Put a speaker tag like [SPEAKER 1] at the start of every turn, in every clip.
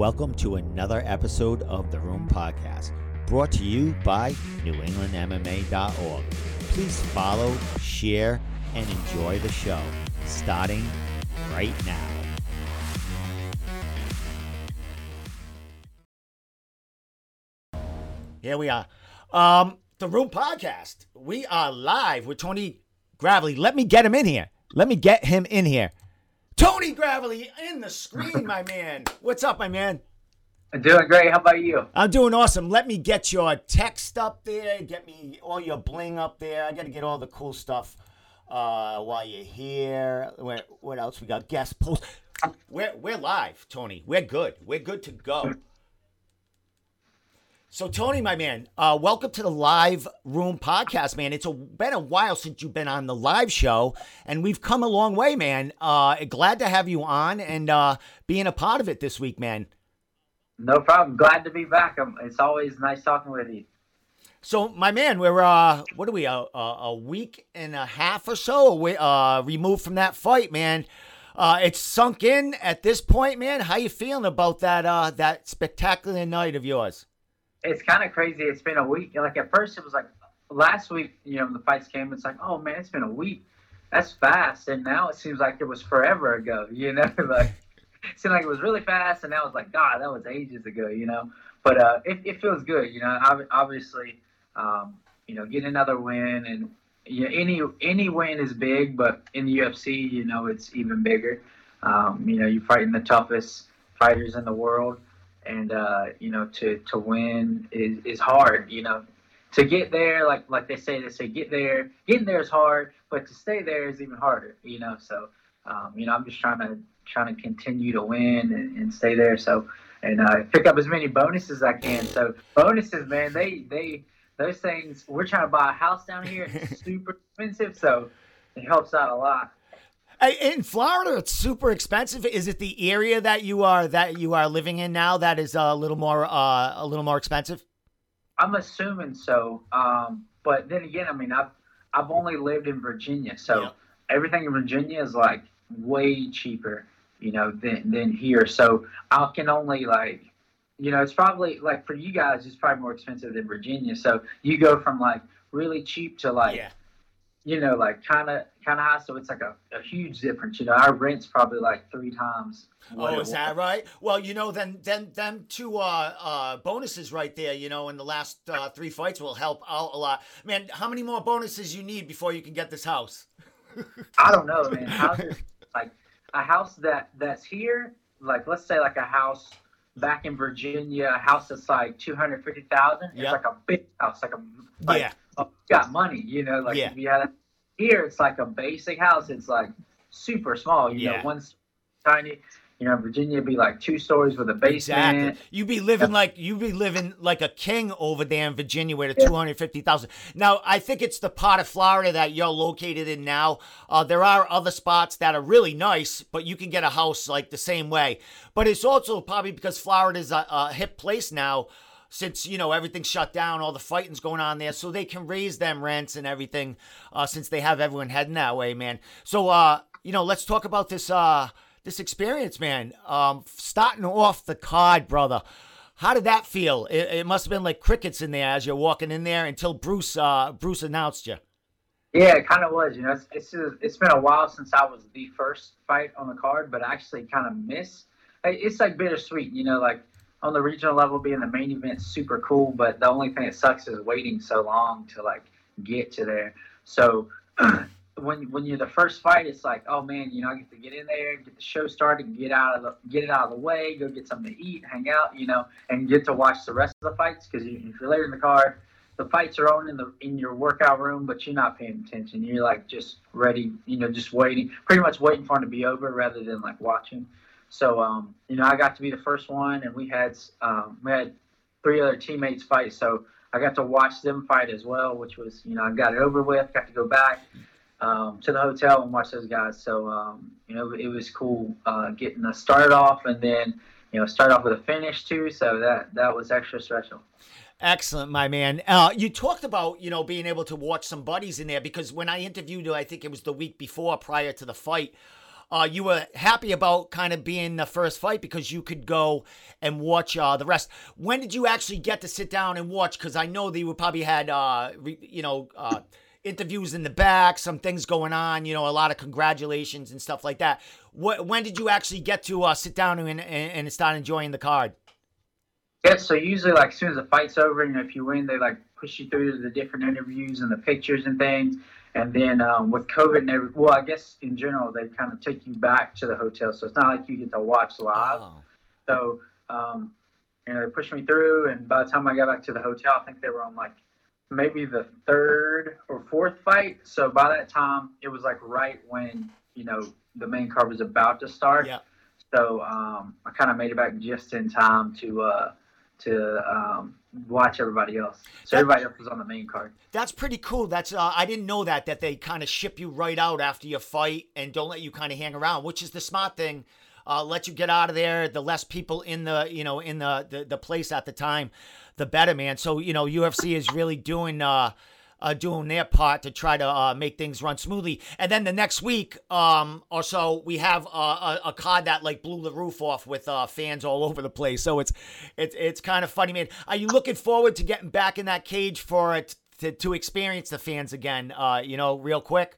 [SPEAKER 1] Welcome to another episode of the Room Podcast, brought to you by NewEnglandMMA.org. Please follow, share, and enjoy the show, starting right now. Here we are. Um, the Room Podcast. We are live with Tony Gravely. Let me get him in here. Let me get him in here. Tony Gravely in the screen, my man. What's up, my man?
[SPEAKER 2] I'm doing great. How about you?
[SPEAKER 1] I'm doing awesome. Let me get your text up there. Get me all your bling up there. I got to get all the cool stuff uh, while you're here. What, what else we got? Guest post. We're, we're live, Tony. We're good. We're good to go. So, Tony, my man, uh, welcome to the Live Room Podcast, man. It's a, been a while since you've been on the live show, and we've come a long way, man. Uh, glad to have you on and uh, being a part of it this week, man.
[SPEAKER 2] No problem. Glad to be back. Um, it's always nice talking with you.
[SPEAKER 1] So, my man, we're uh, what are we a, a, a week and a half or so away, uh, removed from that fight, man. Uh, it's sunk in at this point, man. How you feeling about that uh, that spectacular night of yours?
[SPEAKER 2] It's kind of crazy. It's been a week. Like at first, it was like last week. You know, the fights came. It's like, oh man, it's been a week. That's fast. And now it seems like it was forever ago. You know, like it seemed like it was really fast, and now it's like, God, that was ages ago. You know, but uh, it, it feels good. You know, obviously, um, you know, getting another win and you know, any any win is big, but in the UFC, you know, it's even bigger. Um, you know, you're fighting the toughest fighters in the world and uh, you know to to win is, is hard you know. To get there like like they say they say get there getting there is hard but to stay there is even harder you know. So um, you know i'm just trying to trying to continue to win and, and stay there so and uh, pick up as many bonuses as i can. So bonuses man they they those things we're trying to buy a house down here. It's super expensive so it helps out a lot
[SPEAKER 1] in Florida, it's super expensive. Is it the area that you are that you are living in now that is a little more uh, a little more expensive?
[SPEAKER 2] I'm assuming so. Um, but then again, I mean, I've I've only lived in Virginia, so yeah. everything in Virginia is like way cheaper, you know, than than here. So I can only like, you know, it's probably like for you guys, it's probably more expensive than Virginia. So you go from like really cheap to like. Yeah you know, like kind of kind of high. So it's like a, a huge difference. You know, our rent's probably like three times.
[SPEAKER 1] Oh, is that right? Well, you know, then then them two uh, uh, bonuses right there. You know, in the last uh, three fights will help out a lot. Man, how many more bonuses you need before you can get this house?
[SPEAKER 2] I don't know, man. Houses, like a house that that's here, like let's say like a house back in Virginia, a house that's like two hundred fifty thousand. It's yep. like a big house, like a like,
[SPEAKER 1] yeah
[SPEAKER 2] got money, you know, like yeah. if you had here, it's like a basic house. It's like super small, you yeah. know, one tiny. You know, Virginia be like two stories with a basement. Exactly.
[SPEAKER 1] You'd be living like you'd be living like a king over there in Virginia with a yeah. two hundred fifty thousand. Now, I think it's the part of Florida that you're located in now. Uh, there are other spots that are really nice, but you can get a house like the same way. But it's also probably because Florida is a, a hip place now since you know everything's shut down, all the fighting's going on there, so they can raise them rents and everything, uh, since they have everyone heading that way, man. So uh, you know, let's talk about this uh this experience, man. Um, starting off the card, brother. How did that feel? It, it must have been like crickets in there as you're walking in there until Bruce uh Bruce announced you.
[SPEAKER 2] Yeah, it kind of was. You know, it's, it's it's been a while since I was the first fight on the card, but I actually kind of miss. It's like bittersweet, you know. Like on the regional level, being the main event super cool, but the only thing that sucks is waiting so long to like get to there. So when when you're the first fight, it's like, oh man, you know, I get to get in there, get the show started, get out of the get it out of the way, go get something to eat, hang out, you know, and get to watch the rest of the fights because you, if you're later in the card, the fights are on in the in your workout room, but you're not paying attention. You're like just ready, you know, just waiting, pretty much waiting for it to be over rather than like watching. So um, you know, I got to be the first one, and we had um, we had three other teammates fight. So I got to watch them fight as well, which was you know I got it over with. Got to go back um, to the hotel and watch those guys. So um, you know, it was cool uh, getting us started off, and then you know start off with a finish too. So that that was extra special.
[SPEAKER 1] Excellent, my man. Uh, you talked about you know being able to watch some buddies in there because when I interviewed you, I think it was the week before prior to the fight. Uh, you were happy about kind of being the first fight because you could go and watch uh, the rest. When did you actually get to sit down and watch? Because I know that you probably had, uh, re- you know, uh, interviews in the back, some things going on, you know, a lot of congratulations and stuff like that. What, when did you actually get to uh, sit down and, and, and start enjoying the card?
[SPEAKER 2] Yeah, so usually like as soon as the fight's over, you know, if you win, they like push you through to the different interviews and the pictures and things. And then um, with COVID and every, well, I guess in general they kind of take you back to the hotel, so it's not like you get to watch live. Oh. So um, you know, they pushed me through, and by the time I got back to the hotel, I think they were on like maybe the third or fourth fight. So by that time, it was like right when you know the main card was about to start.
[SPEAKER 1] Yeah.
[SPEAKER 2] So um, I kind of made it back just in time to uh, to um, watch everybody else. So that, everybody else was on the main card.
[SPEAKER 1] That's pretty cool. That's uh, I didn't know that that they kind of ship you right out after your fight and don't let you kind of hang around, which is the smart thing. Uh, let you get out of there. The less people in the you know in the the, the place at the time, the better, man. So you know UFC is really doing. Uh, uh, doing their part to try to uh, make things run smoothly. And then the next week um, or so, we have a, a card that like blew the roof off with uh, fans all over the place. So it's it's it's kind of funny, man. Are you looking forward to getting back in that cage for it to, to experience the fans again? Uh, you know, real quick.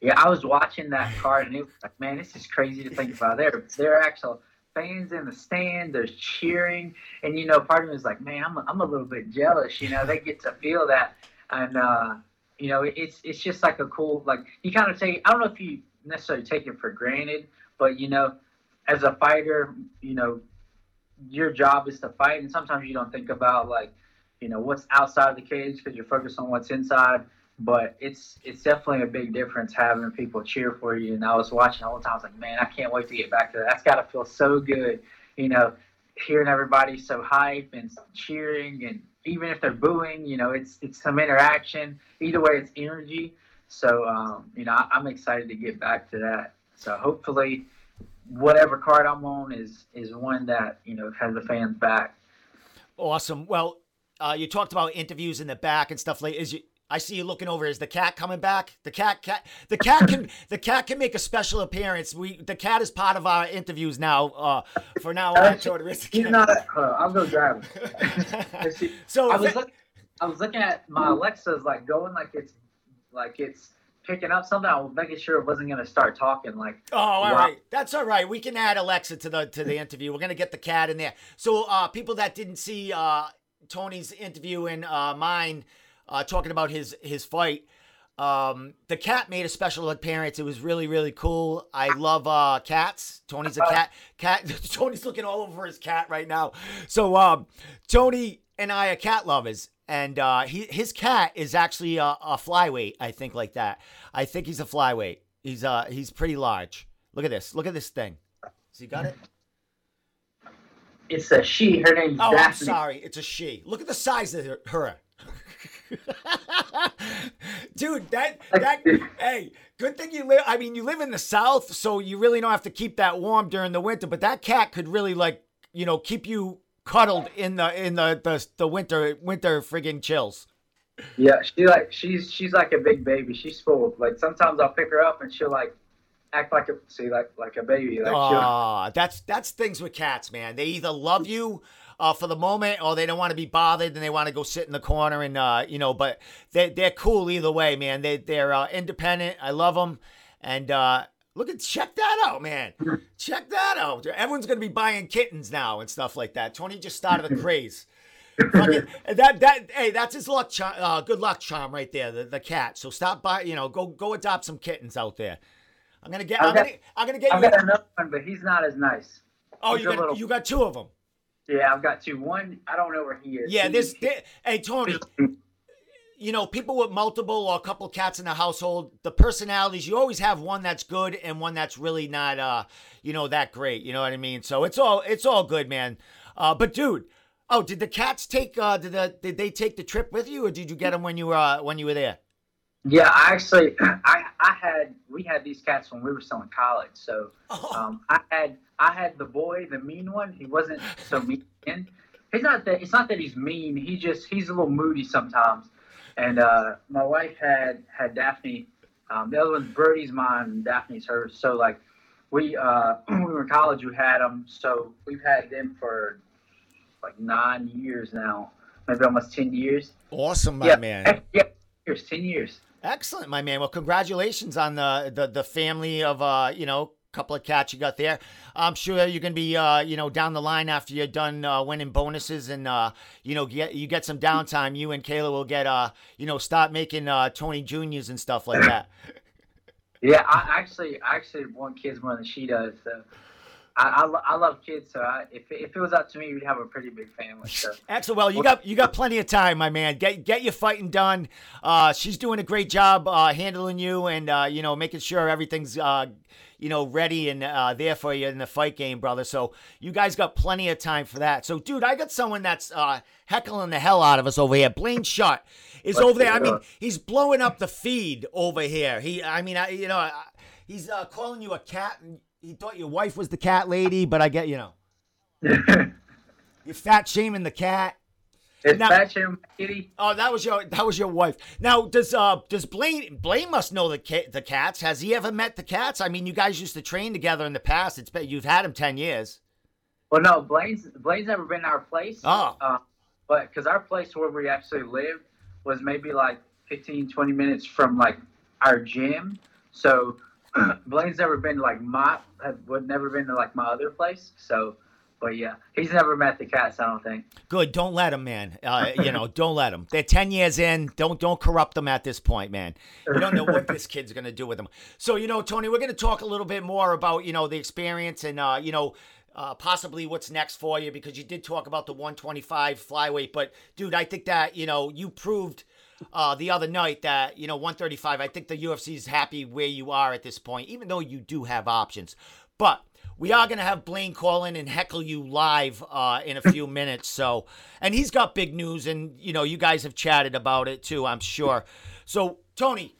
[SPEAKER 2] Yeah, I was watching that card and it was like, man, this is crazy to think about. They're they're actual fans in the stand. They're cheering, and you know, part of me is like, man, I'm a, I'm a little bit jealous. You know, they get to feel that and uh, you know, it's it's just like a cool like you kind of take. I don't know if you necessarily take it for granted, but you know, as a fighter, you know, your job is to fight, and sometimes you don't think about like, you know, what's outside of the cage because you're focused on what's inside. But it's it's definitely a big difference having people cheer for you. And I was watching all the time. I was like, man, I can't wait to get back to that. That's got to feel so good, you know, hearing everybody so hype and cheering and even if they're booing, you know, it's it's some interaction. Either way, it's energy. So um, you know, I, I'm excited to get back to that. So hopefully, whatever card I'm on is is one that you know has the fans back.
[SPEAKER 1] Awesome. Well, uh, you talked about interviews in the back and stuff like. Is you I see you looking over. Is the cat coming back? The cat, cat, the cat can, the cat can make a special appearance. We, the cat is part of our interviews now. Uh, for now on,
[SPEAKER 2] He's not. Uh, I'll go grab him. so I was, look, I was looking at my Alexa's like going like it's, like it's picking up something. I was making sure it wasn't going to start talking. Like,
[SPEAKER 1] oh, all wow. right, that's all right. We can add Alexa to the to the interview. We're going to get the cat in there. So, uh, people that didn't see uh, Tony's interview and uh, mine uh, talking about his his fight. Um, the cat made a special appearance. It was really really cool. I love uh, cats. Tony's a cat. Cat. Tony's looking all over his cat right now. So um, Tony and I are cat lovers, and uh, he his cat is actually a, a flyweight. I think like that. I think he's a flyweight. He's uh he's pretty large. Look at this. Look at this thing. So you got it.
[SPEAKER 2] It's a she. Her name's oh, Daphne.
[SPEAKER 1] I'm sorry. It's a she. Look at the size of her. Dude, that that hey, good thing you live. I mean, you live in the South, so you really don't have to keep that warm during the winter. But that cat could really like you know keep you cuddled in the in the the, the winter winter friggin' chills.
[SPEAKER 2] Yeah, she like she's she's like a big baby. She's full. Like sometimes I'll pick her up and she'll like act like a see like like a baby. Like
[SPEAKER 1] oh, that's that's things with cats, man. They either love you uh, for the moment, or they don't want to be bothered and they want to go sit in the corner and uh, you know. But they they're cool either way, man. They they're uh, independent. I love them, and uh, look at check that out, man. check that out. Everyone's gonna be buying kittens now and stuff like that. Tony just started a craze. Fucking, that that hey, that's his luck charm. Uh, good luck charm right there. The, the cat. So stop by. You know, go go adopt some kittens out there. I'm gonna get. I'm, got, gonna, I'm gonna get.
[SPEAKER 2] I've you got another one, but he's not as nice.
[SPEAKER 1] Oh, he's you got little... you got two of them.
[SPEAKER 2] Yeah, I've got two. One, I don't know where he is.
[SPEAKER 1] Yeah, this. hey, Tony. You know, people with multiple or a couple cats in the household, the personalities, you always have one that's good and one that's really not, uh, you know, that great. You know what I mean? So it's all it's all good, man. Uh, but dude, oh, did the cats take? Uh, did the did they take the trip with you, or did you get them when you were uh, when you were there?
[SPEAKER 2] Yeah, I actually, I I had we had these cats when we were still in college. So oh. um, I had I had the boy, the mean one. He wasn't so mean. He's not that. It's not that he's mean. He just he's a little moody sometimes. And uh, my wife had had Daphne. Um, the other one's Birdie's mine, and Daphne's hers. So like we uh, when we were in college, we had them. So we've had them for like nine years now, maybe almost ten years.
[SPEAKER 1] Awesome, my
[SPEAKER 2] yeah,
[SPEAKER 1] man.
[SPEAKER 2] Yeah, years, ten years.
[SPEAKER 1] Excellent, my man. Well, congratulations on the the, the family of uh, you know, couple of cats you got there. I'm sure you're gonna be uh, you know, down the line after you're done uh, winning bonuses and uh, you know, get you get some downtime. You and Kayla will get uh, you know, start making uh Tony Juniors and stuff like that.
[SPEAKER 2] Yeah, I actually I actually want kids more than she does. So I, I, I love kids. So I, if if it was up to me, we'd have a pretty big family. So.
[SPEAKER 1] Excellent. Well, you got you got plenty of time, my man. Get get your fighting done. Uh, she's doing a great job uh, handling you and uh, you know making sure everything's uh, you know ready and uh, there for you in the fight game, brother. So you guys got plenty of time for that. So, dude, I got someone that's uh, heckling the hell out of us over here. Blaine Shot is
[SPEAKER 2] Let's
[SPEAKER 1] over there. I mean,
[SPEAKER 2] up.
[SPEAKER 1] he's blowing up the feed over here. He, I mean, I, you know, I, he's uh, calling you a cat. And he thought your wife was the cat lady, but I get you know you're fat shaming the cat.
[SPEAKER 2] Is
[SPEAKER 1] Now-
[SPEAKER 2] that your kitty?
[SPEAKER 1] Oh, that was your that was your wife. Now, does uh does Blaine Blaine must know the ca- the cats? Has he ever met the cats? I mean, you guys used to train together in the past. It's been you've had him ten years.
[SPEAKER 2] Well, no, Blaine's Blaine's never been to our place.
[SPEAKER 1] Oh.
[SPEAKER 2] Uh, but because our place where we actually lived was maybe like 15, 20 minutes from like our gym. So Blaine's never been like my would never been to like my other place. So, but yeah, he's never met the cats. I don't think.
[SPEAKER 1] Good. Don't let him, man. Uh, you know, don't let him. They're ten years in. Don't don't corrupt them at this point, man. You don't know what this kid's gonna do with them. So you know, Tony, we're gonna talk a little bit more about you know the experience and uh, you know. Uh, possibly what's next for you because you did talk about the 125 flyweight, but dude, I think that you know you proved uh, the other night that you know 135. I think the UFC is happy where you are at this point, even though you do have options. But we are gonna have Blaine call in and heckle you live uh, in a few minutes. So, and he's got big news, and you know you guys have chatted about it too, I'm sure. So, Tony,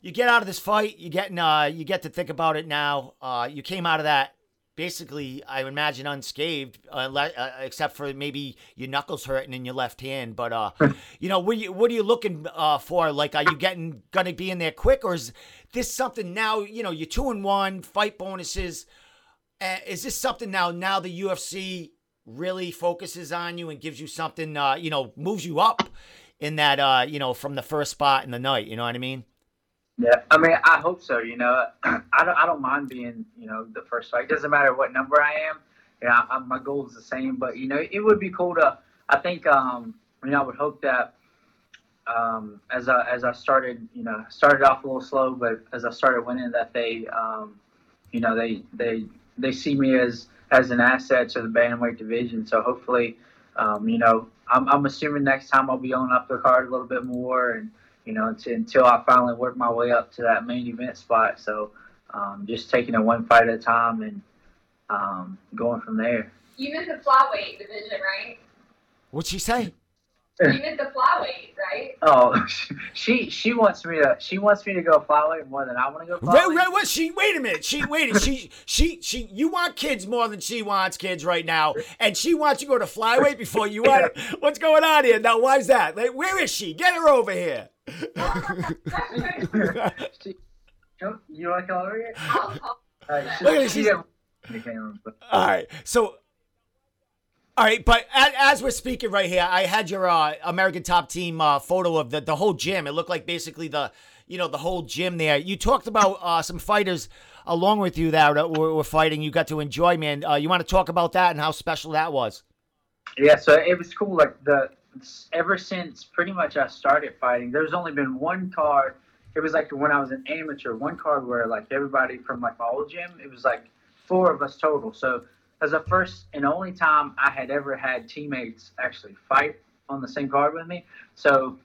[SPEAKER 1] you get out of this fight, you get uh, you get to think about it now. Uh, you came out of that basically, I imagine unscathed, uh, le- uh, except for maybe your knuckles hurting in your left hand. But uh, you know, what are you, what are you looking uh, for? Like, are you getting gonna be in there quick, or is this something now? You know, you're two and one, fight bonuses. Uh, is this something now? Now the UFC really focuses on you and gives you something. Uh, you know, moves you up in that. Uh, you know, from the first spot in the night. You know what I mean?
[SPEAKER 2] Yeah, I mean, I hope so. You know, I don't, I don't mind being, you know, the first fight. It doesn't matter what number I am. Yeah, my goal is the same. But you know, it would be cool to. I think, um, you know, I would hope that um, as I as I started, you know, started off a little slow, but as I started winning, that they, um, you know, they they they see me as as an asset to the bantamweight division. So hopefully, um, you know, I'm, I'm assuming next time I'll be on up the card a little bit more and you know, until, until I finally work my way up to that main event spot. So um, just taking it one fight at a time and um, going from there.
[SPEAKER 3] You meant the flyweight division, right?
[SPEAKER 1] What'd she say?
[SPEAKER 3] You meant the flyweight, right?
[SPEAKER 2] Oh, she she wants me to she wants me to go flyweight more than I want to go
[SPEAKER 1] Wait,
[SPEAKER 2] flyweight.
[SPEAKER 1] wait, wait, she wait a minute. She wait. She she she. You want kids more than she wants kids right now, and she wants you to go to flyweight before you want. What's going on here now? Why's that? Like, where is she? Get her over here.
[SPEAKER 2] She- you you want to come over here?
[SPEAKER 3] I'll, I'll,
[SPEAKER 2] Uh, she,
[SPEAKER 1] Look
[SPEAKER 2] she
[SPEAKER 1] this.
[SPEAKER 2] didn't- the camera, but-
[SPEAKER 1] All right, so. All right, but as, as we're speaking right here, I had your uh, American Top Team uh, photo of the, the whole gym. It looked like basically the you know the whole gym there. You talked about uh, some fighters along with you that were, were fighting. You got to enjoy, man. Uh, you want to talk about that and how special that was?
[SPEAKER 2] Yeah, so it was cool. Like the ever since pretty much I started fighting, there's only been one card. It was like when I was an amateur, one card where like everybody from like my old gym, it was like four of us total. So as the first and only time I had ever had teammates actually fight on the same card with me. So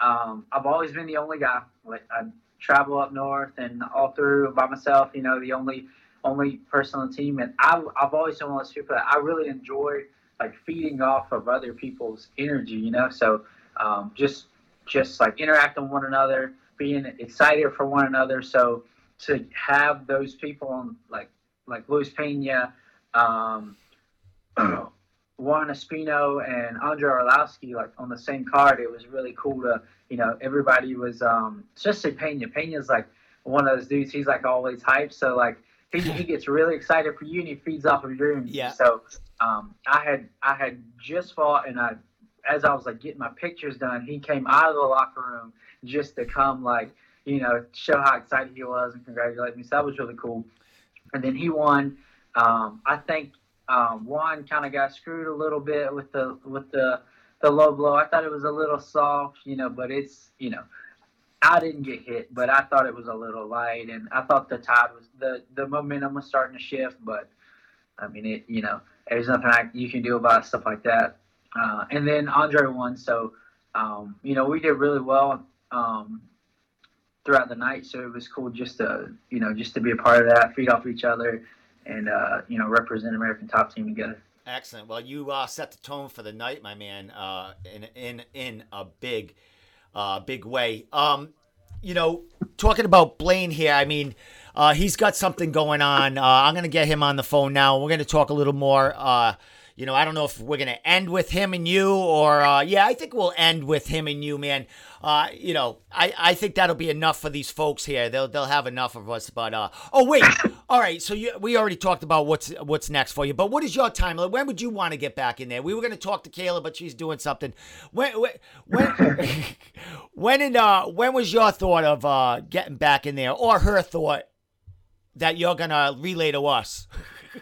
[SPEAKER 2] um, I've always been the only guy. Like I travel up north and all through by myself. You know, the only only person on the team, and I, I've always been one of those people that I really enjoy like feeding off of other people's energy, you know. So um, just just like interacting with one another, being excited for one another. So to have those people on like like Luis Pena, um, Juan Espino, and Andrei Arlovsky like on the same card, it was really cool to you know everybody was um, especially Pena. Pena's like one of those dudes. He's like always hyped. So like he, he gets really excited for you and he feeds off of your energy.
[SPEAKER 1] Yeah.
[SPEAKER 2] So um, I had I had just fought and I as I was like getting my pictures done, he came out of the locker room just to come like you know show how excited he was and congratulate me. So that was really cool. And then he won. Um, I think um, Juan kind of got screwed a little bit with the with the the low blow. I thought it was a little soft, you know, but it's you know I didn't get hit, but I thought it was a little light, and I thought the tide was the the momentum was starting to shift. But I mean, it you know, there's nothing I, you can do about stuff like that. Uh, and then Andre won, so um, you know we did really well um, throughout the night. So it was cool just to you know just to be a part of that, feed off each other, and uh, you know represent American Top Team together.
[SPEAKER 1] Excellent. Well, you uh, set the tone for the night, my man, uh, in in in a big, uh, big way. Um, you know, talking about Blaine here, I mean, uh, he's got something going on. Uh, I'm gonna get him on the phone now. We're gonna talk a little more. You know, I don't know if we're gonna end with him and you, or uh, yeah, I think we'll end with him and you, man. Uh, you know, I, I think that'll be enough for these folks here. They'll they'll have enough of us. But uh, oh wait, all right. So you, we already talked about what's what's next for you. But what is your timeline? When would you want to get back in there? We were gonna talk to Kayla, but she's doing something. When when when when, and, uh, when was your thought of uh, getting back in there, or her thought that you're gonna relay to us?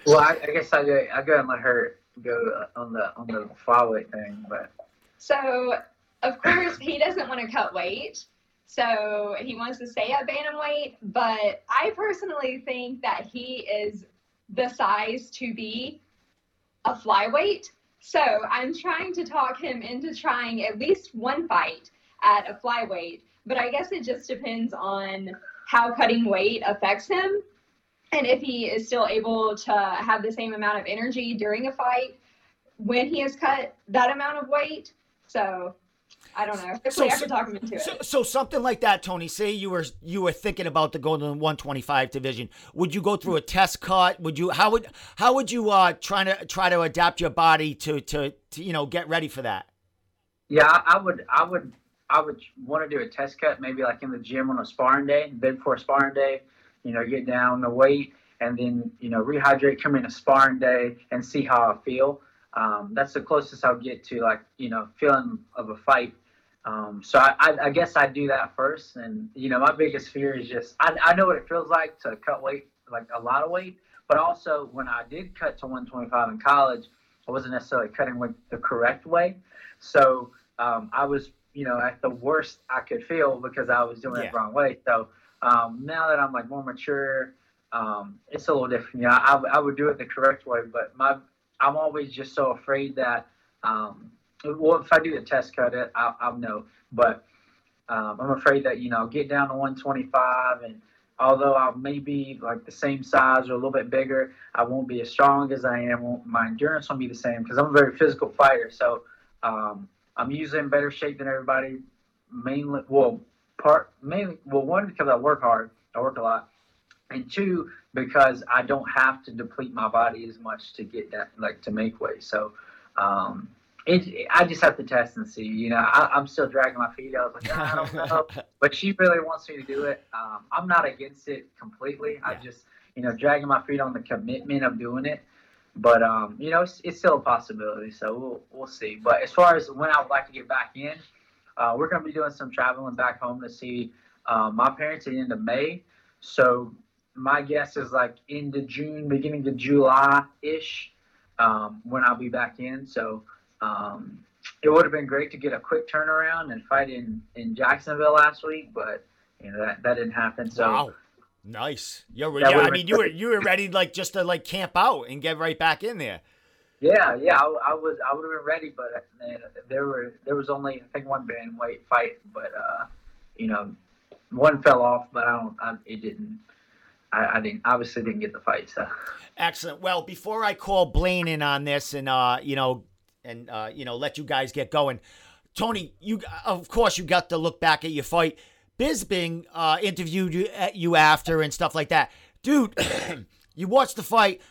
[SPEAKER 2] Well, I, I guess I go I go and let her go on the on the flyweight thing, but
[SPEAKER 3] So, of course, he doesn't want to cut weight. So he wants to stay at bantamweight. But I personally think that he is the size to be a flyweight. So I'm trying to talk him into trying at least one fight at a flyweight. But I guess it just depends on how cutting weight affects him and if he is still able to have the same amount of energy during a fight when he has cut that amount of weight. So I don't know. If
[SPEAKER 1] So-
[SPEAKER 3] we have talk him into it.
[SPEAKER 1] So, so something like that, Tony. Say you were you were thinking about to go to the 125 division. Would you go through a test cut? Would you how would how would you uh try to try to adapt your body to to, to you know get ready for that?
[SPEAKER 2] yeah, I, I would I would I would want to do a test cut maybe like in the gym on a sparring day, the for a sparring day. You know, get down the weight and then you know rehydrate, come in a sparring day and see how I feel. Um, that's the closest I'll get to like you know feeling of a fight. Um, so I, I, I guess I do that first, and you know my biggest fear is just I, I know what it feels like to cut weight, like a lot of weight, but also when I did cut to 125 in college, I wasn't necessarily cutting weight the correct way, so um, I was you know at the worst I could feel because I was doing
[SPEAKER 1] Yeah.
[SPEAKER 2] it the wrong way. So um, now that I'm like more mature, um, it's a little different. Know, I, I would do it the correct way, but my I'm always just so afraid that um, well, if I do the test cut, it I'll, I'll know. But um, I'm afraid that you know, get down to 125, and although I may be like the same size or a little bit bigger, I won't be as strong as I am. My endurance won't be the same because I'm a very physical fighter. So um, I'm usually in better shape than everybody. Mainly, well, part mainly, well, one because I work hard, I work a lot, and two because I don't have to deplete my body as much to get that like to make weight. So um, it, I just have to test and see. You know, I, I'm still dragging my feet. I was like, "Ah, I don't know, but she really wants me to do it. Um, I'm not against it completely. I just, you know, dragging my feet on the commitment of doing it. But um, you know, it's, it's still a possibility. So we'll we'll see. But as far as when I would like to get back in, uh, we're going to be doing some traveling back home to see uh, my parents at the end of May. So my guess is like into June, beginning of July ish, um, when I'll be back in. So um, it would have been great to get a quick turnaround and fight in, in Jacksonville last week, but you know that, that didn't happen. So
[SPEAKER 1] wow, nice. You're, yeah, I mean you were you were ready like just to like camp out and get right back in there.
[SPEAKER 2] Yeah, yeah, I, I was I would have been ready, but uh, there were there was only I think one bantamweight fight, but uh, you know one fell off, but I don't I, it didn't. I, I didn't obviously didn't get the fight. So
[SPEAKER 1] Excellent. Well, before I call Blaine in on this and uh, you know, and uh, you know, let you guys get going, Tony, you of course you got to look back at your fight. Bisping uh, interviewed you, uh, you after and stuff like that, dude. you watched the fight.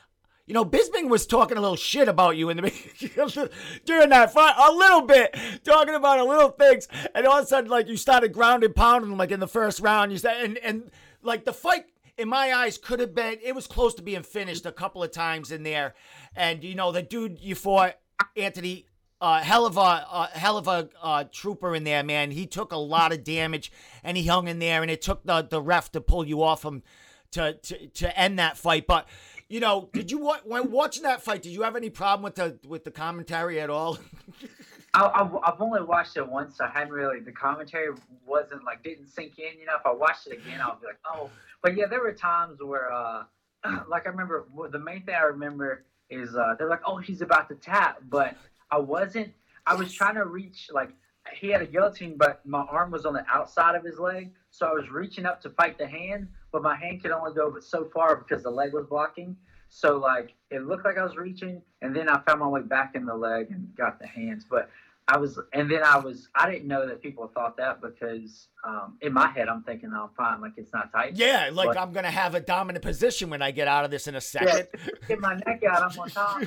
[SPEAKER 1] You know, Bisping was talking a little shit about you in the during that fight, a little bit, talking about a little things, and all of a sudden, like you started ground and pounding him, like in the first round. You said, and and like the fight, in my eyes, could have been. It was close to being finished a couple of times in there, and you know the dude you fought, Anthony. Uh, hell of a uh, hell of a uh, trooper in there, man. He took a lot of damage, and he hung in there, and it took the the ref to pull you off him to to to end that fight. But you know, did you when watching that fight? Did you have any problem with the with the commentary at all?
[SPEAKER 2] I, have only watched it once, so I hadn't really. The commentary wasn't like didn't sink in. You know, if I watched it again, I'll be like, oh. But yeah, there were times where, uh, like I remember, the main thing I remember is uh, they're like, oh, he's about to tap, but I wasn't. I was trying to reach like he had a guillotine, but my arm was on the outside of his leg, so I was reaching up to fight the hand, but my hand could only go but so far because the leg was blocking. So like it looked like I was reaching, and then I found my way back in the leg and got the hands. But I was, and then I was, I didn't know that people thought that because um, in my head I'm thinking I'm fine, like it's not tight.
[SPEAKER 1] Yeah, like but, I'm gonna have a dominant position when I get out of this in a second.
[SPEAKER 2] Yeah, get my neck out, I'm on top.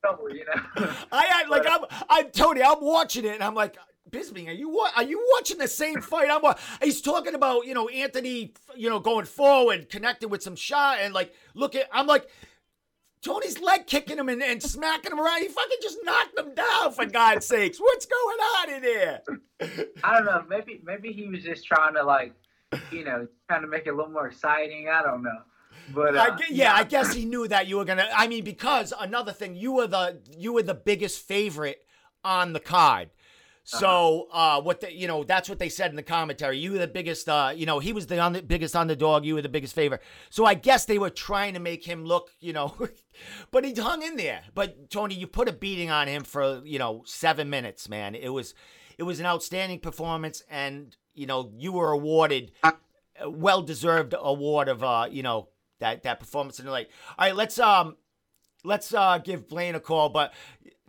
[SPEAKER 2] trouble, you know.
[SPEAKER 1] I had like I'm, I'm Tony. I'm watching it, and I'm like, Bisping, are you are you watching the same fight? I'm. He's talking about you know Anthony, you know going forward, connecting with some shot, and like look at. I'm like Tony's leg kicking him and, and smacking him around. He fucking just knocked him down for God's sakes. What's going on in there?
[SPEAKER 2] I don't know. Maybe maybe he was just trying to like, you know, trying to make it a little more exciting. I don't know. But uh,
[SPEAKER 1] I, yeah, I guess he knew that you were gonna. I mean, because another thing, you were the you were the biggest favorite on the card. So uh, what the, you know that's what they said in the commentary. You were the biggest. Uh, you know he was the un- biggest underdog. You were the biggest favorite. So I guess they were trying to make him look. You know, but he hung in there. But Tony, you put a beating on him for you know seven minutes, man. It was it was an outstanding performance, and you know you were awarded a well deserved award of uh you know that that performance in the. All right, let's um let's uh give Blaine a call, but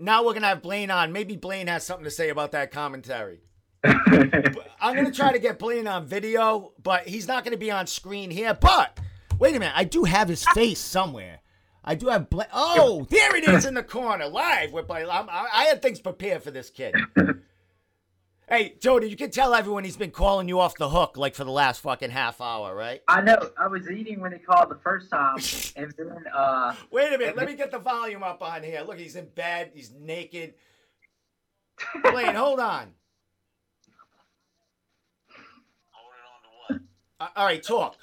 [SPEAKER 1] now we're gonna have Blaine on. Maybe Blaine has something to say about that commentary. I'm gonna try to get Blaine on video, but he's not gonna be on screen here. But wait a minute, I do have his face somewhere. I do have Blaine. Oh, there it is in the corner, live with Blaine. I, I had things prepared for this kid. Hey, Jody, you can tell everyone he's been calling you off the hook like for the last fucking half hour, right?
[SPEAKER 2] I know. I was eating when he called the first time, and then uh.
[SPEAKER 1] Wait a minute. Let me get the volume up on here. Look, he's in bed. He's naked. Blaine, hold on.
[SPEAKER 4] Holding on to what?
[SPEAKER 1] Uh, all right, talk.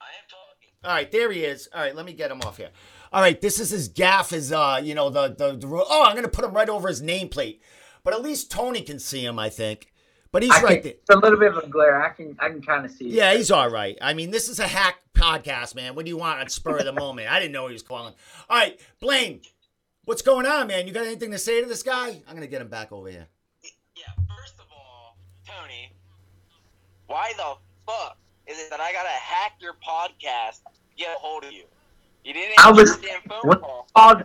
[SPEAKER 4] I am talking.
[SPEAKER 1] All right, there he is. All right, let me get him off here. All right, this is his gaff. Is uh, you know, the the, the oh, I'm gonna put him right over his nameplate but at least Tony can see him, I think. But he's
[SPEAKER 2] I
[SPEAKER 1] right
[SPEAKER 2] can,
[SPEAKER 1] there.
[SPEAKER 2] It's a little bit of a glare. I can I can kind of see.
[SPEAKER 1] Yeah, he's all right. I mean, this is a hack podcast, man. What do you want at spur of the moment? I didn't know he was calling. All right, Blaine, what's going on, man? You got anything to say to this guy? I'm gonna get him back over here.
[SPEAKER 4] Yeah. First of all, Tony, why the fuck is it that I gotta hack your podcast to get a hold of you? You didn't
[SPEAKER 2] I was what, called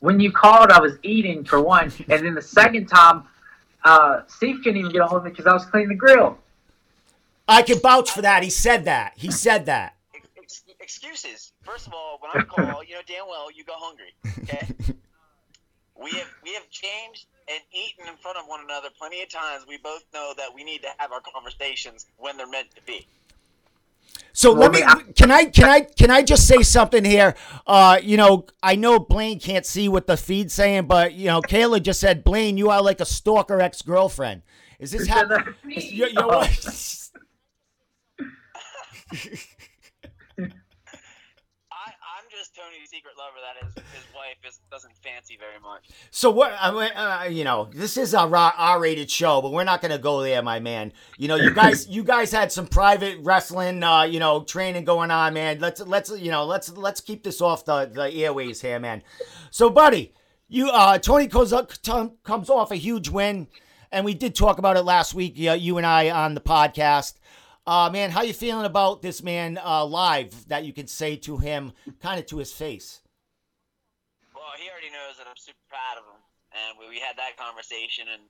[SPEAKER 2] when you called, I was eating for one, and then the second time, uh, Steve couldn't even get a hold of me because I was cleaning the grill.
[SPEAKER 1] I can vouch for that. He said that. He said that.
[SPEAKER 4] Ex- excuses. First of all, when I call, you know damn well you go hungry. Okay. we have we have changed and eaten in front of one another plenty of times. We both know that we need to have our conversations when they're meant to be.
[SPEAKER 1] So let me can I can I can I just say something here? Uh, you know, I know Blaine can't see what the feed's saying, but you know, Kayla just said, Blaine, you are like a stalker ex girlfriend. Is this how? you,
[SPEAKER 4] secret lover. That is his wife is, doesn't fancy very much.
[SPEAKER 1] So what? I mean, uh, you know, this is a R-rated show, but we're not going to go there, my man. You know, you guys, you guys had some private wrestling, uh, you know, training going on, man. Let's let's you know, let's let's keep this off the the airways here, man. So, buddy, you uh, Tony comes up, comes off a huge win, and we did talk about it last week. You, you and I on the podcast. Uh, man, how you feeling about this man uh, live that you can say to him, kind of to his face?
[SPEAKER 4] Well, he already knows that I'm super proud of him, and we, we had that conversation and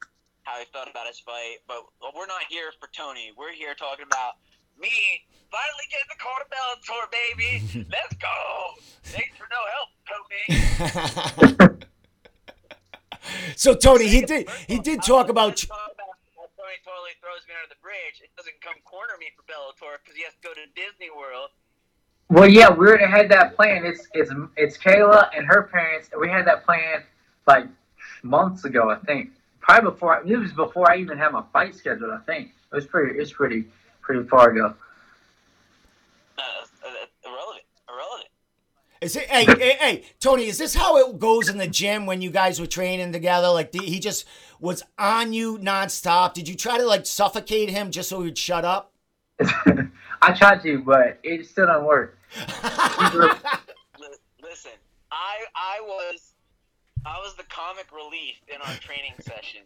[SPEAKER 4] how he felt about his fight. But well, we're not here for Tony. We're here talking about me finally getting the car to Bellator, baby. Let's go. Thanks for no help, Tony.
[SPEAKER 1] so Tony, he did he did talk about.
[SPEAKER 4] Bridge. It doesn't come corner me for Bellator because he has to go to Disney World.
[SPEAKER 2] Well, yeah, we already had that plan. It's it's it's Kayla and her parents. We had that plan like months ago, I think. Probably before it was before I even had my fight scheduled. I think it was pretty. It's pretty pretty far ago.
[SPEAKER 4] Uh, uh, irrelevant. Irrelevant.
[SPEAKER 1] Is it? Hey, hey, hey, Tony. Is this how it goes in the gym when you guys were training together? Like the, he just was on you nonstop. Did you try to like suffocate him just so he'd shut up?
[SPEAKER 2] I tried to, but it still don't work.
[SPEAKER 4] Listen, I I was I was the comic relief in our training session.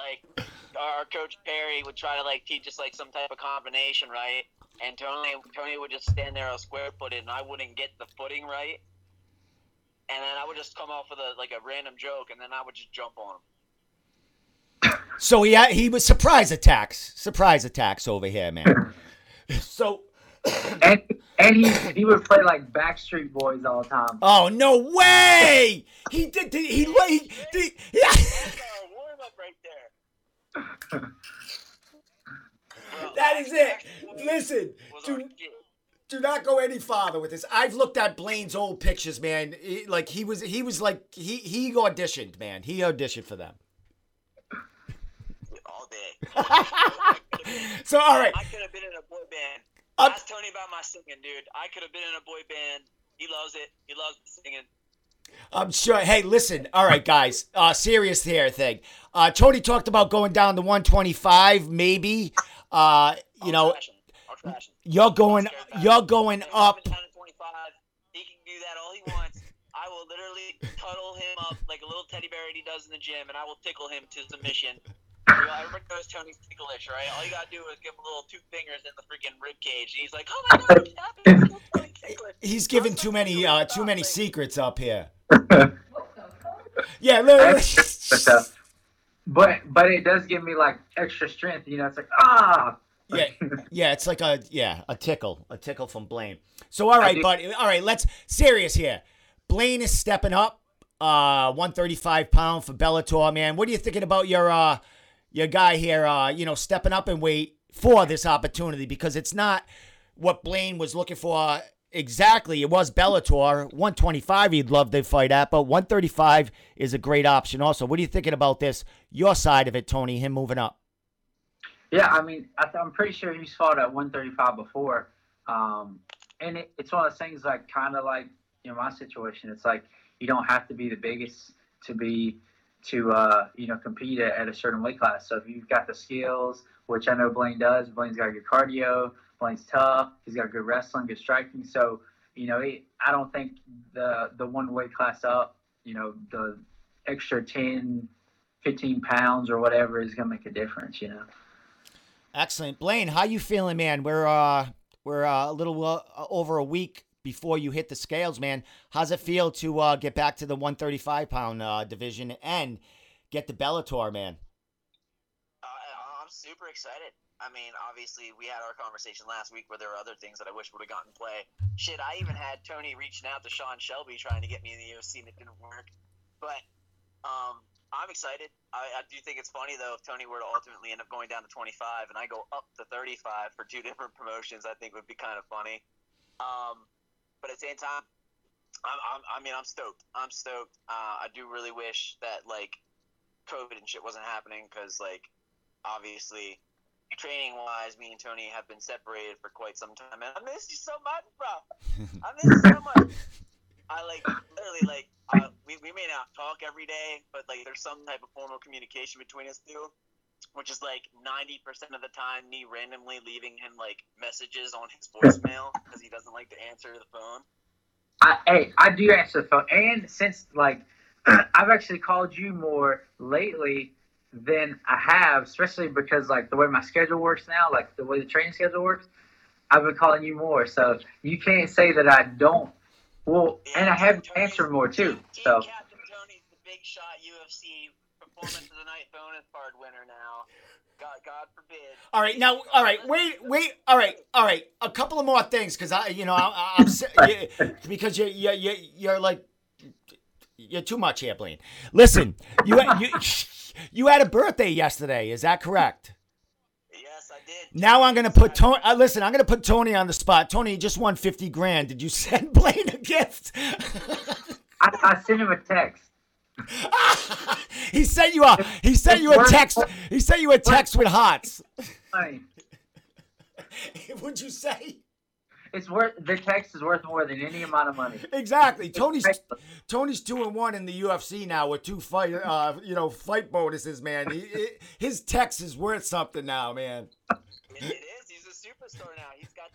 [SPEAKER 4] Like our coach Perry would try to like teach us like some type of combination, right? And Tony Tony would just stand there all square footed, and I wouldn't get the footing right. And then I would just come off with a like a random joke, and then I would just jump on him.
[SPEAKER 1] So he had, he was surprise attacks, surprise attacks over here, man. So,
[SPEAKER 2] And and he he would play like Backstreet Boys all the time.
[SPEAKER 1] oh no way! He did. did he, he, did, yeah.
[SPEAKER 4] That's our warm up right there.
[SPEAKER 1] That is it. Listen, do, do not go any farther with this. I've looked at Blaine's old pictures, man. Like he was, he was like he he auditioned, man. He auditioned for them.
[SPEAKER 4] all day.
[SPEAKER 1] So all right,
[SPEAKER 4] I could have been in a boy band. Ask Tony about my singing, dude. I could have been in a boy band. He loves it. He loves singing.
[SPEAKER 1] I'm sure. Hey, listen. All right, guys. Uh, serious here thing. Uh, Tony talked about going down to 125, maybe. Uh, you
[SPEAKER 4] I'll
[SPEAKER 1] know,
[SPEAKER 4] trash him. I'll trash him.
[SPEAKER 1] you're going,
[SPEAKER 4] I'm scared about
[SPEAKER 1] you're going up.
[SPEAKER 4] down to 25, he can do that all he wants. I will literally cuddle him up like a little teddy bear that he does in the gym, and I will tickle him to submission. You Everybody knows Tony's ticklish, right? All you gotta do is give him a little two fingers in the freaking rib cage, and he's like, "Oh my god, stop it! I'm so fucking ticklish."
[SPEAKER 1] He's giving too many, uh, too many secrets up here. Yeah, look.
[SPEAKER 2] but, but but it does give me like extra strength. You know, it's like ah.
[SPEAKER 1] Yeah, yeah, it's like a yeah, a tickle, a tickle from Blaine. So all right, buddy. All right, let's serious here. Blaine is stepping up, uh, one thirty five pound for Bellator, man. What are you thinking about your uh, your guy here? Uh, you know, stepping up and wait for this opportunity because it's not what Blaine was looking for exactly. It was Bellator one twenty five. He'd love to fight at, but one thirty five is a great option. Also, what are you thinking about this? Your side of it, Tony. Him moving up.
[SPEAKER 2] Yeah, I mean, I I'm pretty sure he's fought at 135 before, um, and it, it's one of those things like kind of like in my situation. It's like you don't have to be the biggest to be to uh, you know compete at, at a certain weight class. So if you've got the skills, which I know Blaine does, Blaine's got good cardio, Blaine's tough, he's got good wrestling, good striking. So you know, I don't think the the one weight class up, you know, the extra 10, 15 pounds or whatever is gonna make a difference. You know.
[SPEAKER 1] Excellent, Blaine. How you feeling, man? We're uh we're uh, a little uh, over a week before you hit the scales, man. How's it feel to uh, get back to the 135 pound uh, division and get the Bellator, man?
[SPEAKER 4] Uh, I'm super excited. I mean, obviously, we had our conversation last week where there were other things that I wish would have gotten play. Shit, I even had Tony reaching out to Sean Shelby trying to get me in the UFC and it didn't work. But um, I'm excited. I, I do think it's funny though if Tony were to ultimately end up going down to 25 and I go up to 35 for two different promotions, I think would be kind of funny. Um, but at the same time, I'm, I'm, I mean, I'm stoked. I'm stoked. Uh, I do really wish that like COVID and shit wasn't happening because like obviously training wise, me and Tony have been separated for quite some time, and I miss you so much, bro. I miss you so much. I like literally like uh, we we may not talk every day, but like there's some type of formal communication between us two, which is like ninety percent of the time me randomly leaving him like messages on his voicemail because he doesn't like to answer the phone.
[SPEAKER 2] I, hey, I do answer the phone, and since like I've actually called you more lately than I have, especially because like the way my schedule works now, like the way the training schedule works, I've been calling you more. So you can't say that I don't. Well, and I have
[SPEAKER 4] Tony's-
[SPEAKER 2] answered more too.
[SPEAKER 4] Team,
[SPEAKER 2] So
[SPEAKER 4] Captain Tony's the big shot UFC performance of the night bonus card winner now. God, God forbid.
[SPEAKER 1] All right, now, all right, wait, wait, all right, all right. A couple of more things, because I, you know, I, I'm because you, you, you, you're like, you're too much here, Blaine. Listen, you, you, you had a birthday yesterday. Is that correct?
[SPEAKER 4] Yes, I did.
[SPEAKER 1] Now I'm gonna put Tony. Uh, listen, I'm gonna put Tony on the spot. Tony, you just won fifty grand. Did you send Blaine a gift?
[SPEAKER 2] I, I sent him a text.
[SPEAKER 1] he sent you a. He sent you a text. He sent you a text with hearts.
[SPEAKER 2] Funny.
[SPEAKER 1] What'd you say?
[SPEAKER 2] It's worth the text is worth more than any amount of money.
[SPEAKER 1] Exactly. Tony's Tony's two and one in the UFC now with two fight, uh, you know, fight bonuses. Man, he, he- his text is worth something now, man.
[SPEAKER 4] It, it is. He's a superstar now.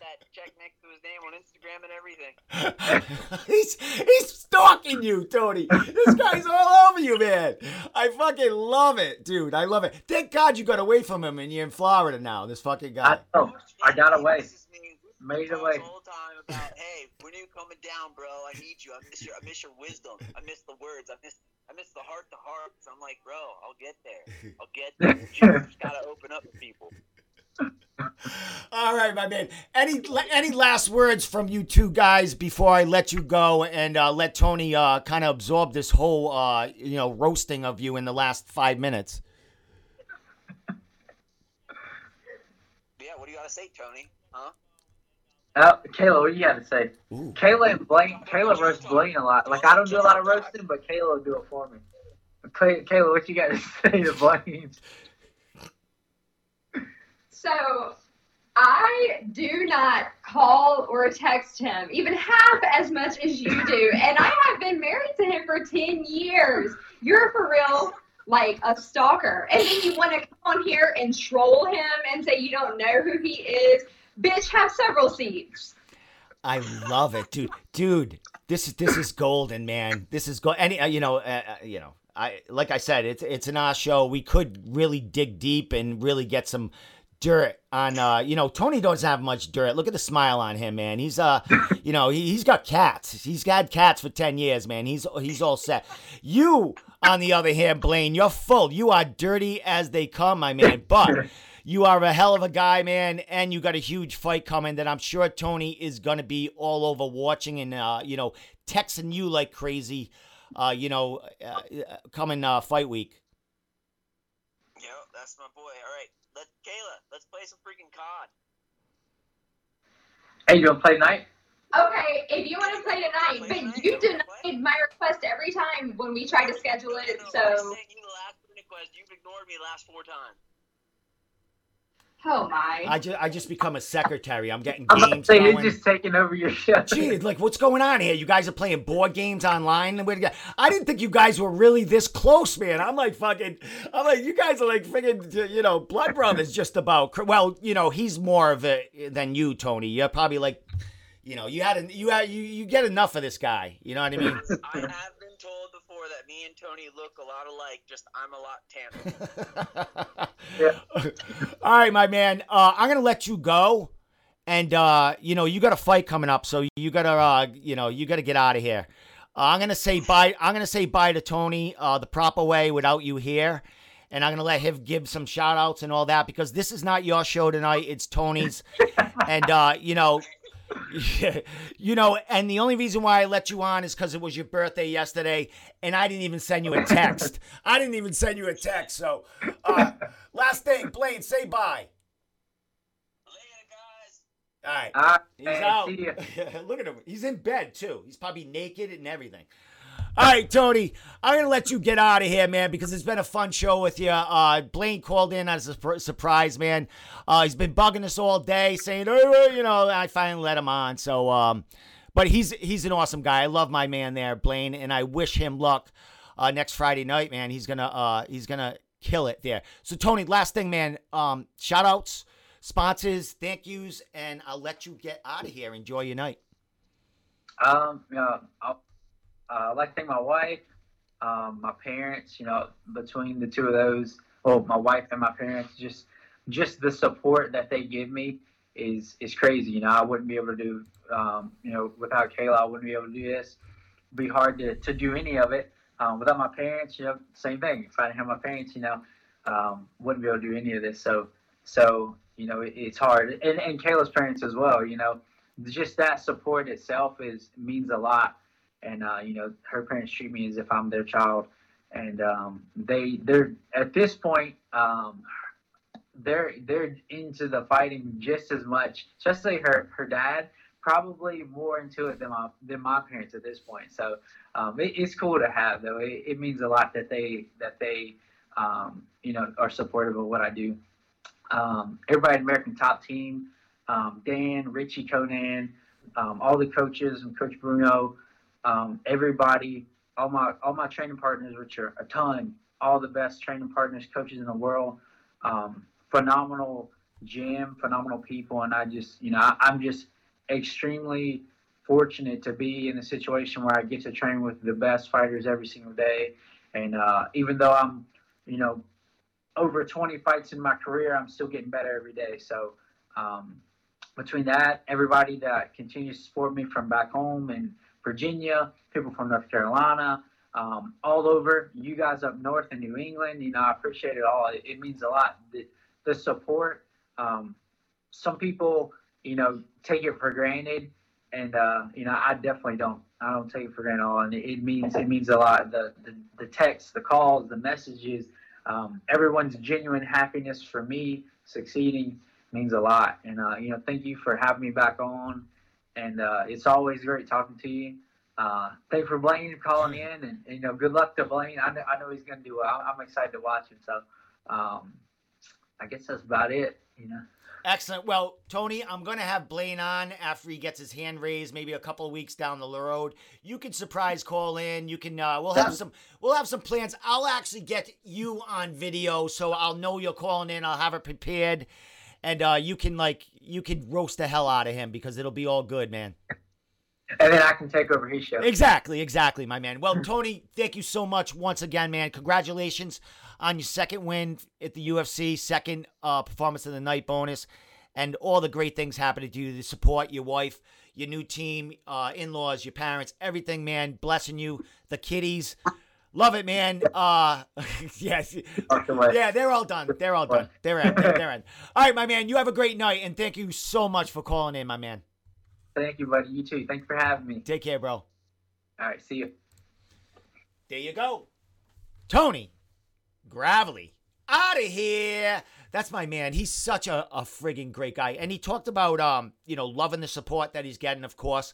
[SPEAKER 4] He's got that check next to his name on Instagram and everything.
[SPEAKER 1] he's he's stalking you, Tony. This guy's all over you, man. I fucking love it, dude. I love it. Thank God you got away from him and you're in Florida now. This fucking guy.
[SPEAKER 2] I know. I got away.
[SPEAKER 4] messages.
[SPEAKER 2] Made
[SPEAKER 4] Talks
[SPEAKER 2] away.
[SPEAKER 4] All the time about, hey, when are you coming down, bro? I need you. I miss your, I miss your wisdom. I miss the words. I miss, I miss the heart to hearts. I'm like, bro, I'll get there. I'll get there. You just gotta open up to people.
[SPEAKER 1] All right, my man. Any any last words from you two guys before I let you go and uh, let Tony uh, kind of absorb this whole uh, you know roasting of you in the last five minutes?
[SPEAKER 4] Yeah, what do you gotta say, Tony? Huh?
[SPEAKER 2] Uh, Kayla, what do you got to say?
[SPEAKER 1] Ooh.
[SPEAKER 2] Kayla and Blaine, Kayla roasts Blaine a lot. Like I don't do a lot of roasting, but Kayla will do it for me. Kay- Kayla, what you got to say to Blaine?
[SPEAKER 3] So I do not call or text him even half as much as you do. And I have been married to him for 10 years. You're for real like a stalker. And then you want to come on here and troll him and say you don't know who he is. Bitch, have several seats.
[SPEAKER 1] I love it, dude. Dude, this is this is golden, man. This is gold. Any, uh, you know, uh, uh, you know. I like I said, it's it's an hour show. We could really dig deep and really get some dirt on. Uh, you know, Tony doesn't have much dirt. Look at the smile on him, man. He's uh, you know, he, he's got cats. He's had cats for ten years, man. He's he's all set. You, on the other hand, Blaine, you're full. You are dirty as they come, my man. But you are a hell of a guy, man, and you got a huge fight coming that I'm sure Tony is gonna be all over watching and uh, you know texting you like crazy. Uh, you know, uh, uh, coming uh, fight week.
[SPEAKER 4] Yo, that's my boy. All right, let Kayla, let's play some freaking COD.
[SPEAKER 2] Hey, you want to play tonight?
[SPEAKER 3] Okay, if you want to play tonight, but you denied my request every time when we tried to schedule it.
[SPEAKER 4] no, no, I
[SPEAKER 3] So,
[SPEAKER 4] sent you the last request. You've ignored me last four times.
[SPEAKER 3] Oh my.
[SPEAKER 1] I just I just become a secretary. I'm getting games.
[SPEAKER 2] I'm about to
[SPEAKER 1] games
[SPEAKER 2] say
[SPEAKER 1] going.
[SPEAKER 2] he's just taking over your show.
[SPEAKER 1] Gee, like what's going on here? You guys are playing board games online. Where do you- I didn't think you guys were really this close, man. I'm like fucking. I'm like you guys are like freaking. You know, blood brothers. Just about. Well, you know, he's more of it than you, Tony. You're probably like. You know, you had a, you had you, you get enough of this guy. You know what I mean?
[SPEAKER 4] I have been told before me and Tony look a lot alike. Just I'm a lot tanner. yeah.
[SPEAKER 1] All right, my man. Uh, I'm gonna let you go, and uh, you know you got a fight coming up, so you gotta, uh, you know, you gotta get out of here. Uh, I'm gonna say bye. I'm gonna say bye to Tony uh, the proper way without you here, and I'm gonna let him give some shout outs and all that because this is not your show tonight. It's Tony's, and uh, you know. You know, and the only reason why I let you on is because it was your birthday yesterday, and I didn't even send you a text. I didn't even send you a text. So, uh, last thing, Blaine, say bye.
[SPEAKER 4] Later, guys.
[SPEAKER 1] All right,
[SPEAKER 2] right,
[SPEAKER 1] he's
[SPEAKER 2] man,
[SPEAKER 1] out. Look at him. He's in bed too. He's probably naked and everything. All right, Tony, I'm gonna let you get out of here, man, because it's been a fun show with you. Uh, Blaine called in as a surprise, man. Uh, he's been bugging us all day, saying, oh, you know, I finally let him on. So, um, but he's he's an awesome guy. I love my man there, Blaine, and I wish him luck uh, next Friday night, man. He's gonna uh, he's gonna kill it there. So, Tony, last thing, man. Um, shout outs, sponsors, thank yous, and I'll let you get out of here. Enjoy your night.
[SPEAKER 2] Um, know, I'll, uh, I'd like to thank my wife, um, my parents. You know, between the two of those, well, my wife and my parents, just just the support that they give me is is crazy. You know, I wouldn't be able to do, um, you know, without Kayla, I wouldn't be able to do this. It'd be hard to, to do any of it. Um, without my parents, you know, same thing. If I didn't have my parents, you know, um, wouldn't be able to do any of this. So, so you know, it, it's hard. And and Kayla's parents as well. You know, just that support itself is means a lot. And uh, you know, her parents treat me as if I'm their child, and um, they they're at this point. Um, they're they're into the fighting just as much. Especially her her dad, probably more into it than my than my parents at this point. So um, it, it's cool to have though. It, it, means a lot that they that they um, you know are supportive of what I do. Um, everybody American Top Team, um, Dan, Richie, Conan, all the coaches and Coach Bruno, um, everybody, all my all my training partners, which are a ton, all the best training partners, coaches in the world, phenomenal gym, phenomenal people, and I just you know I, I'm just extremely fortunate to be in a situation where I get to train with the best fighters every single day. And uh, even though I'm, you know, over 20 fights in my career, I'm still getting better every day. So um, between that, everybody that continues to support me from back home in Virginia, people from North Carolina, um, all over, you guys up north in New England, you know, I appreciate it all. It, it means a lot. The, the support, um, some people, you know, take it for granted and uh, you know, I definitely don't. I don't take it for granted at all, and it, it means it means a lot. The the, the texts, the calls, the messages, um, everyone's genuine happiness for me succeeding means a lot. And uh, you know, thank you for having me back on. And uh, it's always great talking to you. Uh, thank for Blaine calling in, and, and, you know, good luck to Blaine. I know, I know he's going to do well. I'm excited to watch him. So, um, I guess that's about it. You know.
[SPEAKER 1] Excellent. Well, Tony, I'm going to have Blaine on after he gets his hand raised, maybe a couple of weeks down the road. You can surprise call in. You can. Uh, we'll have some. We'll have some plans. I'll actually get you on video, so I'll know you're calling in. I'll have it prepared, and uh, you can like you can roast the hell out of him because it'll be all good, man.
[SPEAKER 2] And then I can take over his show.
[SPEAKER 1] Exactly, exactly, my man. Well, Tony, thank you so much once again, man. Congratulations on your second win at the UFC, second uh, performance of the night bonus, and all the great things happening to you, the support, your wife, your new team, uh, in laws, your parents, everything, man. Blessing you, the kiddies. Love it, man. Uh, yes. Yeah, they're all done. They're all done. They're in. They're in. All right, my man. You have a great night, and thank you so much for calling in, my man.
[SPEAKER 2] Thank you, buddy. You too. Thanks for having me.
[SPEAKER 1] Take care, bro.
[SPEAKER 2] All right. See you.
[SPEAKER 1] There you go. Tony Gravely. Out of here. That's my man. He's such a, a frigging great guy. And he talked about um, you know, loving the support that he's getting, of course.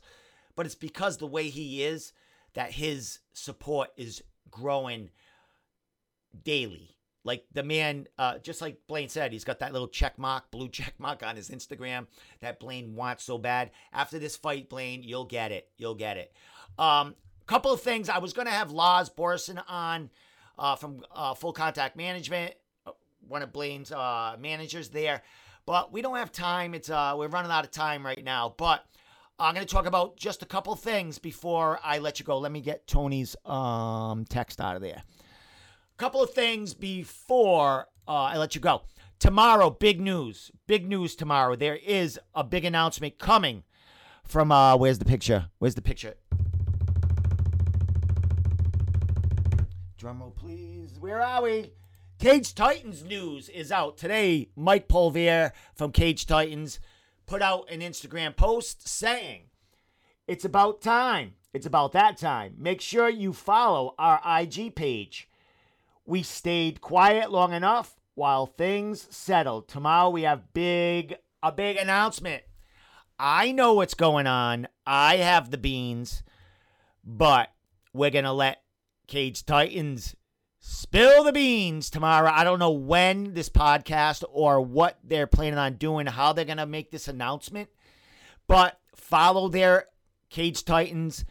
[SPEAKER 1] But it's because the way he is that his support is growing daily. Like the man, uh, just like Blaine said, he's got that little check mark, blue check mark on his Instagram that Blaine wants so bad. After this fight, Blaine, you'll get it. You'll get it. Um, couple of things. I was going to have Lars Borson on uh, from uh, Full Contact Management, uh, one of Blaine's uh, managers there. But we don't have time. It's uh, we're running out of time right now. But I'm going to talk about just a couple things before I let you go. Let me get Tony's um, text out of there. A couple of things before uh, I let you go. Tomorrow, big news. Big news tomorrow. There is a big announcement coming from uh where's the picture? Where's the picture? Drumroll, please. Where are we? Cage Titans news is out today. Mike Polvier from Cage Titans put out an Instagram post saying, It's about time. It's about that time. Make sure you follow our IG page. We stayed quiet long enough while things settled. Tomorrow we have big a big announcement. I know what's going on. I have the beans, but we're to let Cage Titans spill the beans tomorrow. I don't know when this podcast or what they're planning on doing, how they're going to make this announcement, but follow their Cage Titans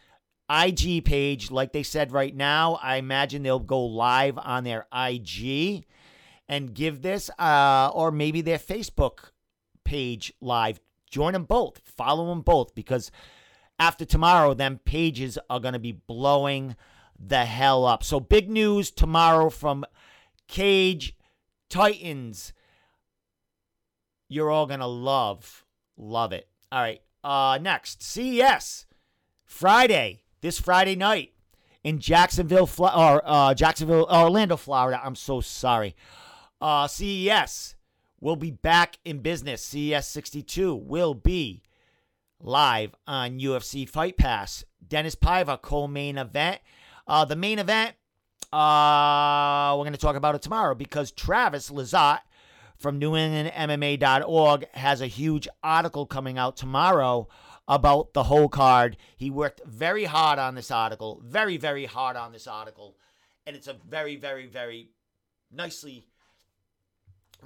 [SPEAKER 1] IG page. Like they said right now, I imagine they'll go live on their IG and give this, uh, or maybe their Facebook page live. Join them both, follow them both, because after tomorrow, them pages are going to be blowing the hell up. So big news tomorrow from Cage Titans. You're all gonna love, love it. All right. Uh next, CES. Friday, this Friday night in Jacksonville, or uh, Jacksonville, Orlando, Florida. I'm so sorry. Uh, CES will be back in business. CES 62 will be live on UFC Fight Pass. Dennis Piva co-main event. Uh, the main event, uh, we're going to talk about it tomorrow because Travis Lazat from NewEnglandMMA.org has a huge article coming out tomorrow about the whole card. He worked very hard on this article, very, very hard on this article. And it's a very, very, very nicely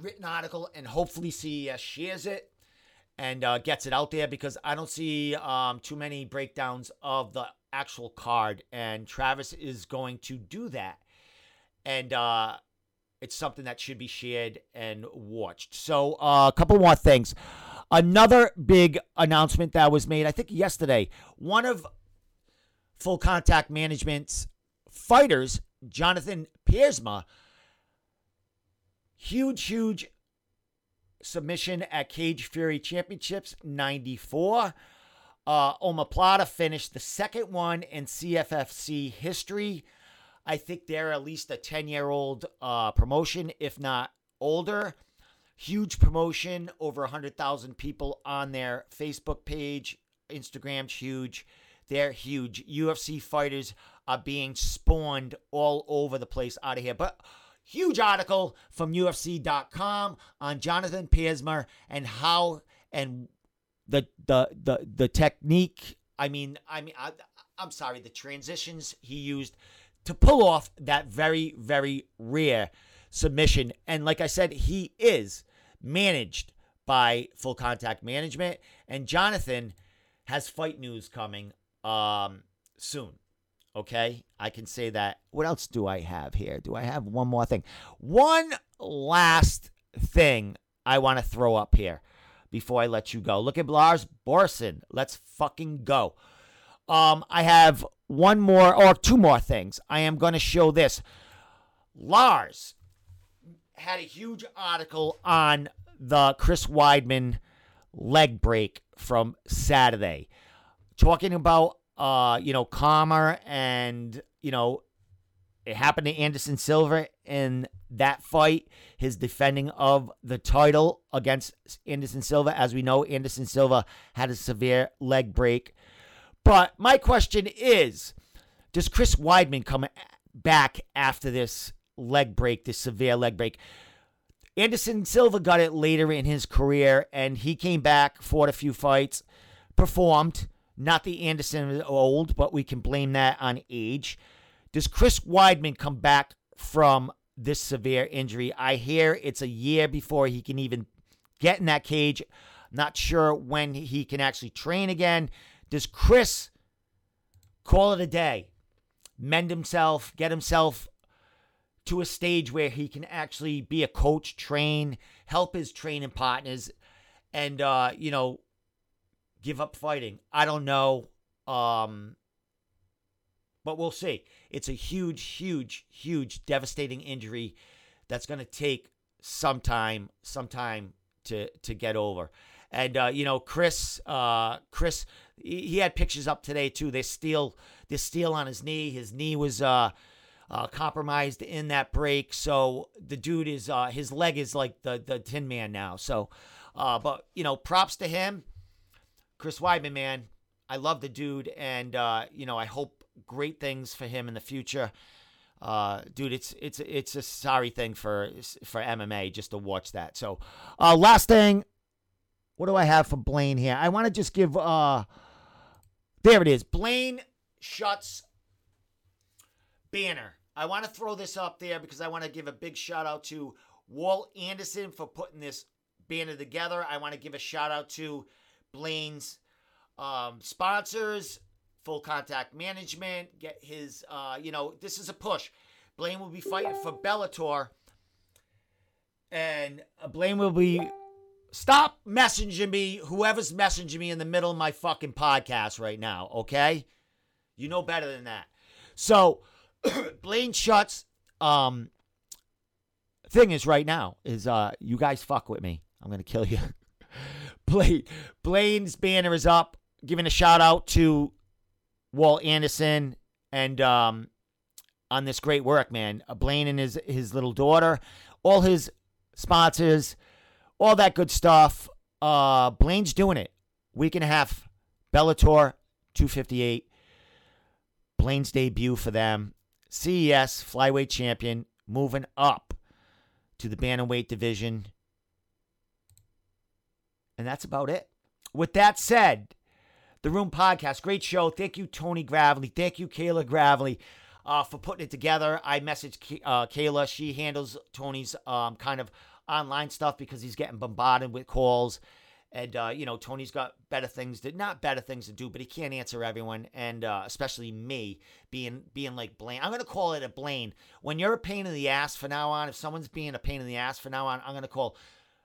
[SPEAKER 1] written article. And hopefully CES shares it and uh, gets it out there because I don't see um, too many breakdowns of the actual card. And Travis is going to do that. And uh, it's something that should be shared and watched. So, uh, a couple more things. Another big announcement that was made, I think yesterday, one of Full Contact Management's fighters, Jonathan Piersma, huge, huge submission at Cage Fury Championships 94. Uh, Omoplata finished the second one in CFFC history. I think they're at least a 10 year old uh, promotion, if not older. Huge promotion, over 100,000 people on their Facebook page. Instagram's huge. They're huge. UFC fighters are being spawned all over the place out of here. But huge article from UFC.com on Jonathan Piersma and how and the the the the technique. I mean, I mean, I, I'm sorry, the transitions he used to pull off that very very rare submission. And like I said, he is managed by Full Contact Management, and Jonathan has fight news coming um, soon. Okay, I can say that. What else do I have here? Do I have one more thing? One last thing I want to throw up here before I let you go. Look at Lars Borson. Let's fucking go. Um, I have one more or two more things. I am going to show this. Lars had a huge article on the Chris Weidman leg break from Saturday, talking about uh, you know, Khamzat and you know, it happened to Anderson Silva in that fight, his defending of the title against Anderson Silva. As we know, Anderson Silva had a severe leg break. But my question is Does Chris Weidman come back after this leg break, this severe leg break? Anderson Silva got it later in his career, and he came back, fought a few fights, performed. Not the Anderson old, but we can blame that on age. Does Chris Weidman come back from this severe injury? I hear it's a year before he can even get in that cage. Not sure when he can actually train again. Does Chris call it a day, mend himself, get himself to a stage where he can actually be a coach, train, help his training partners, and uh, you know, give up fighting. I don't know. Um, but we'll see. It's a huge, huge, huge, devastating injury that's going to take some time, some time to to get over. And uh, you know, Chris, uh, Chris, he had pictures up today too. They steel, this steel on his knee. His knee was uh, uh, compromised in that break. So the dude is uh, his leg is like the the Tin Man now. So, uh, but you know, props to him, Chris Weidman, man. I love the dude, and uh, you know, I hope great things for him in the future. Uh, dude, it's it's it's a sorry thing for for MMA just to watch that. So, uh, last thing, what do I have for Blaine here? I want to just give uh, there it is. Blaine Shutt's banner. I want to throw this up there because I want to give a big shout out to Walt Anderson for putting this banner together. I want to give a shout out to Blaine's um, sponsors, Full Contact Management. Get his, uh, you know, this is a push. Blaine will be fighting for Bellator, and Blaine will be. Stop messaging me, whoever's messaging me in the middle of my fucking podcast right now, okay? You know better than that. So, Blaine Shutt's um thing is right now is uh you guys fuck with me. I'm gonna kill you. Blaine Blaine's banner is up, giving a shout out to Walt Anderson and um on this great work, man. Uh, Blaine and his his little daughter, all his sponsors, all that good stuff. Uh Blaine's doing it. Week and a half, Bellator 258. Blaine's debut for them. CES flyweight champion moving up to the bantamweight division. And that's about it. With that said, the Room Podcast, great show. Thank you, Tony Gravely. Thank you, Kayla Gravely, uh, for putting it together. I messaged uh, Kayla. She handles Tony's um, kind of online stuff because he's getting bombarded with calls. And, uh, you know, Tony's got better things to, not better things to do, but he can't answer everyone. And uh, especially me being, being like Blaine. I'm going to call it a Blaine. When you're a pain in the ass for now on, if someone's being a pain in the ass for now on, I'm going to call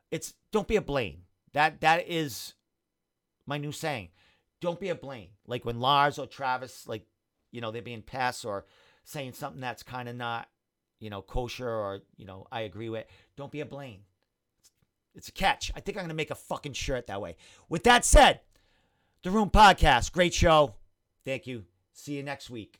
[SPEAKER 1] it's, don't be a Blaine. That, that is my new saying. Don't be a Blaine. Like when Lars or Travis, like, you know, they're being pests or saying something that's kind of not, you know, kosher or, you know, I agree with. Don't be a Blaine. It's a catch. I think I'm going to make a fucking shirt that way. With that said, The Room Podcast, great show. Thank you. See you next week.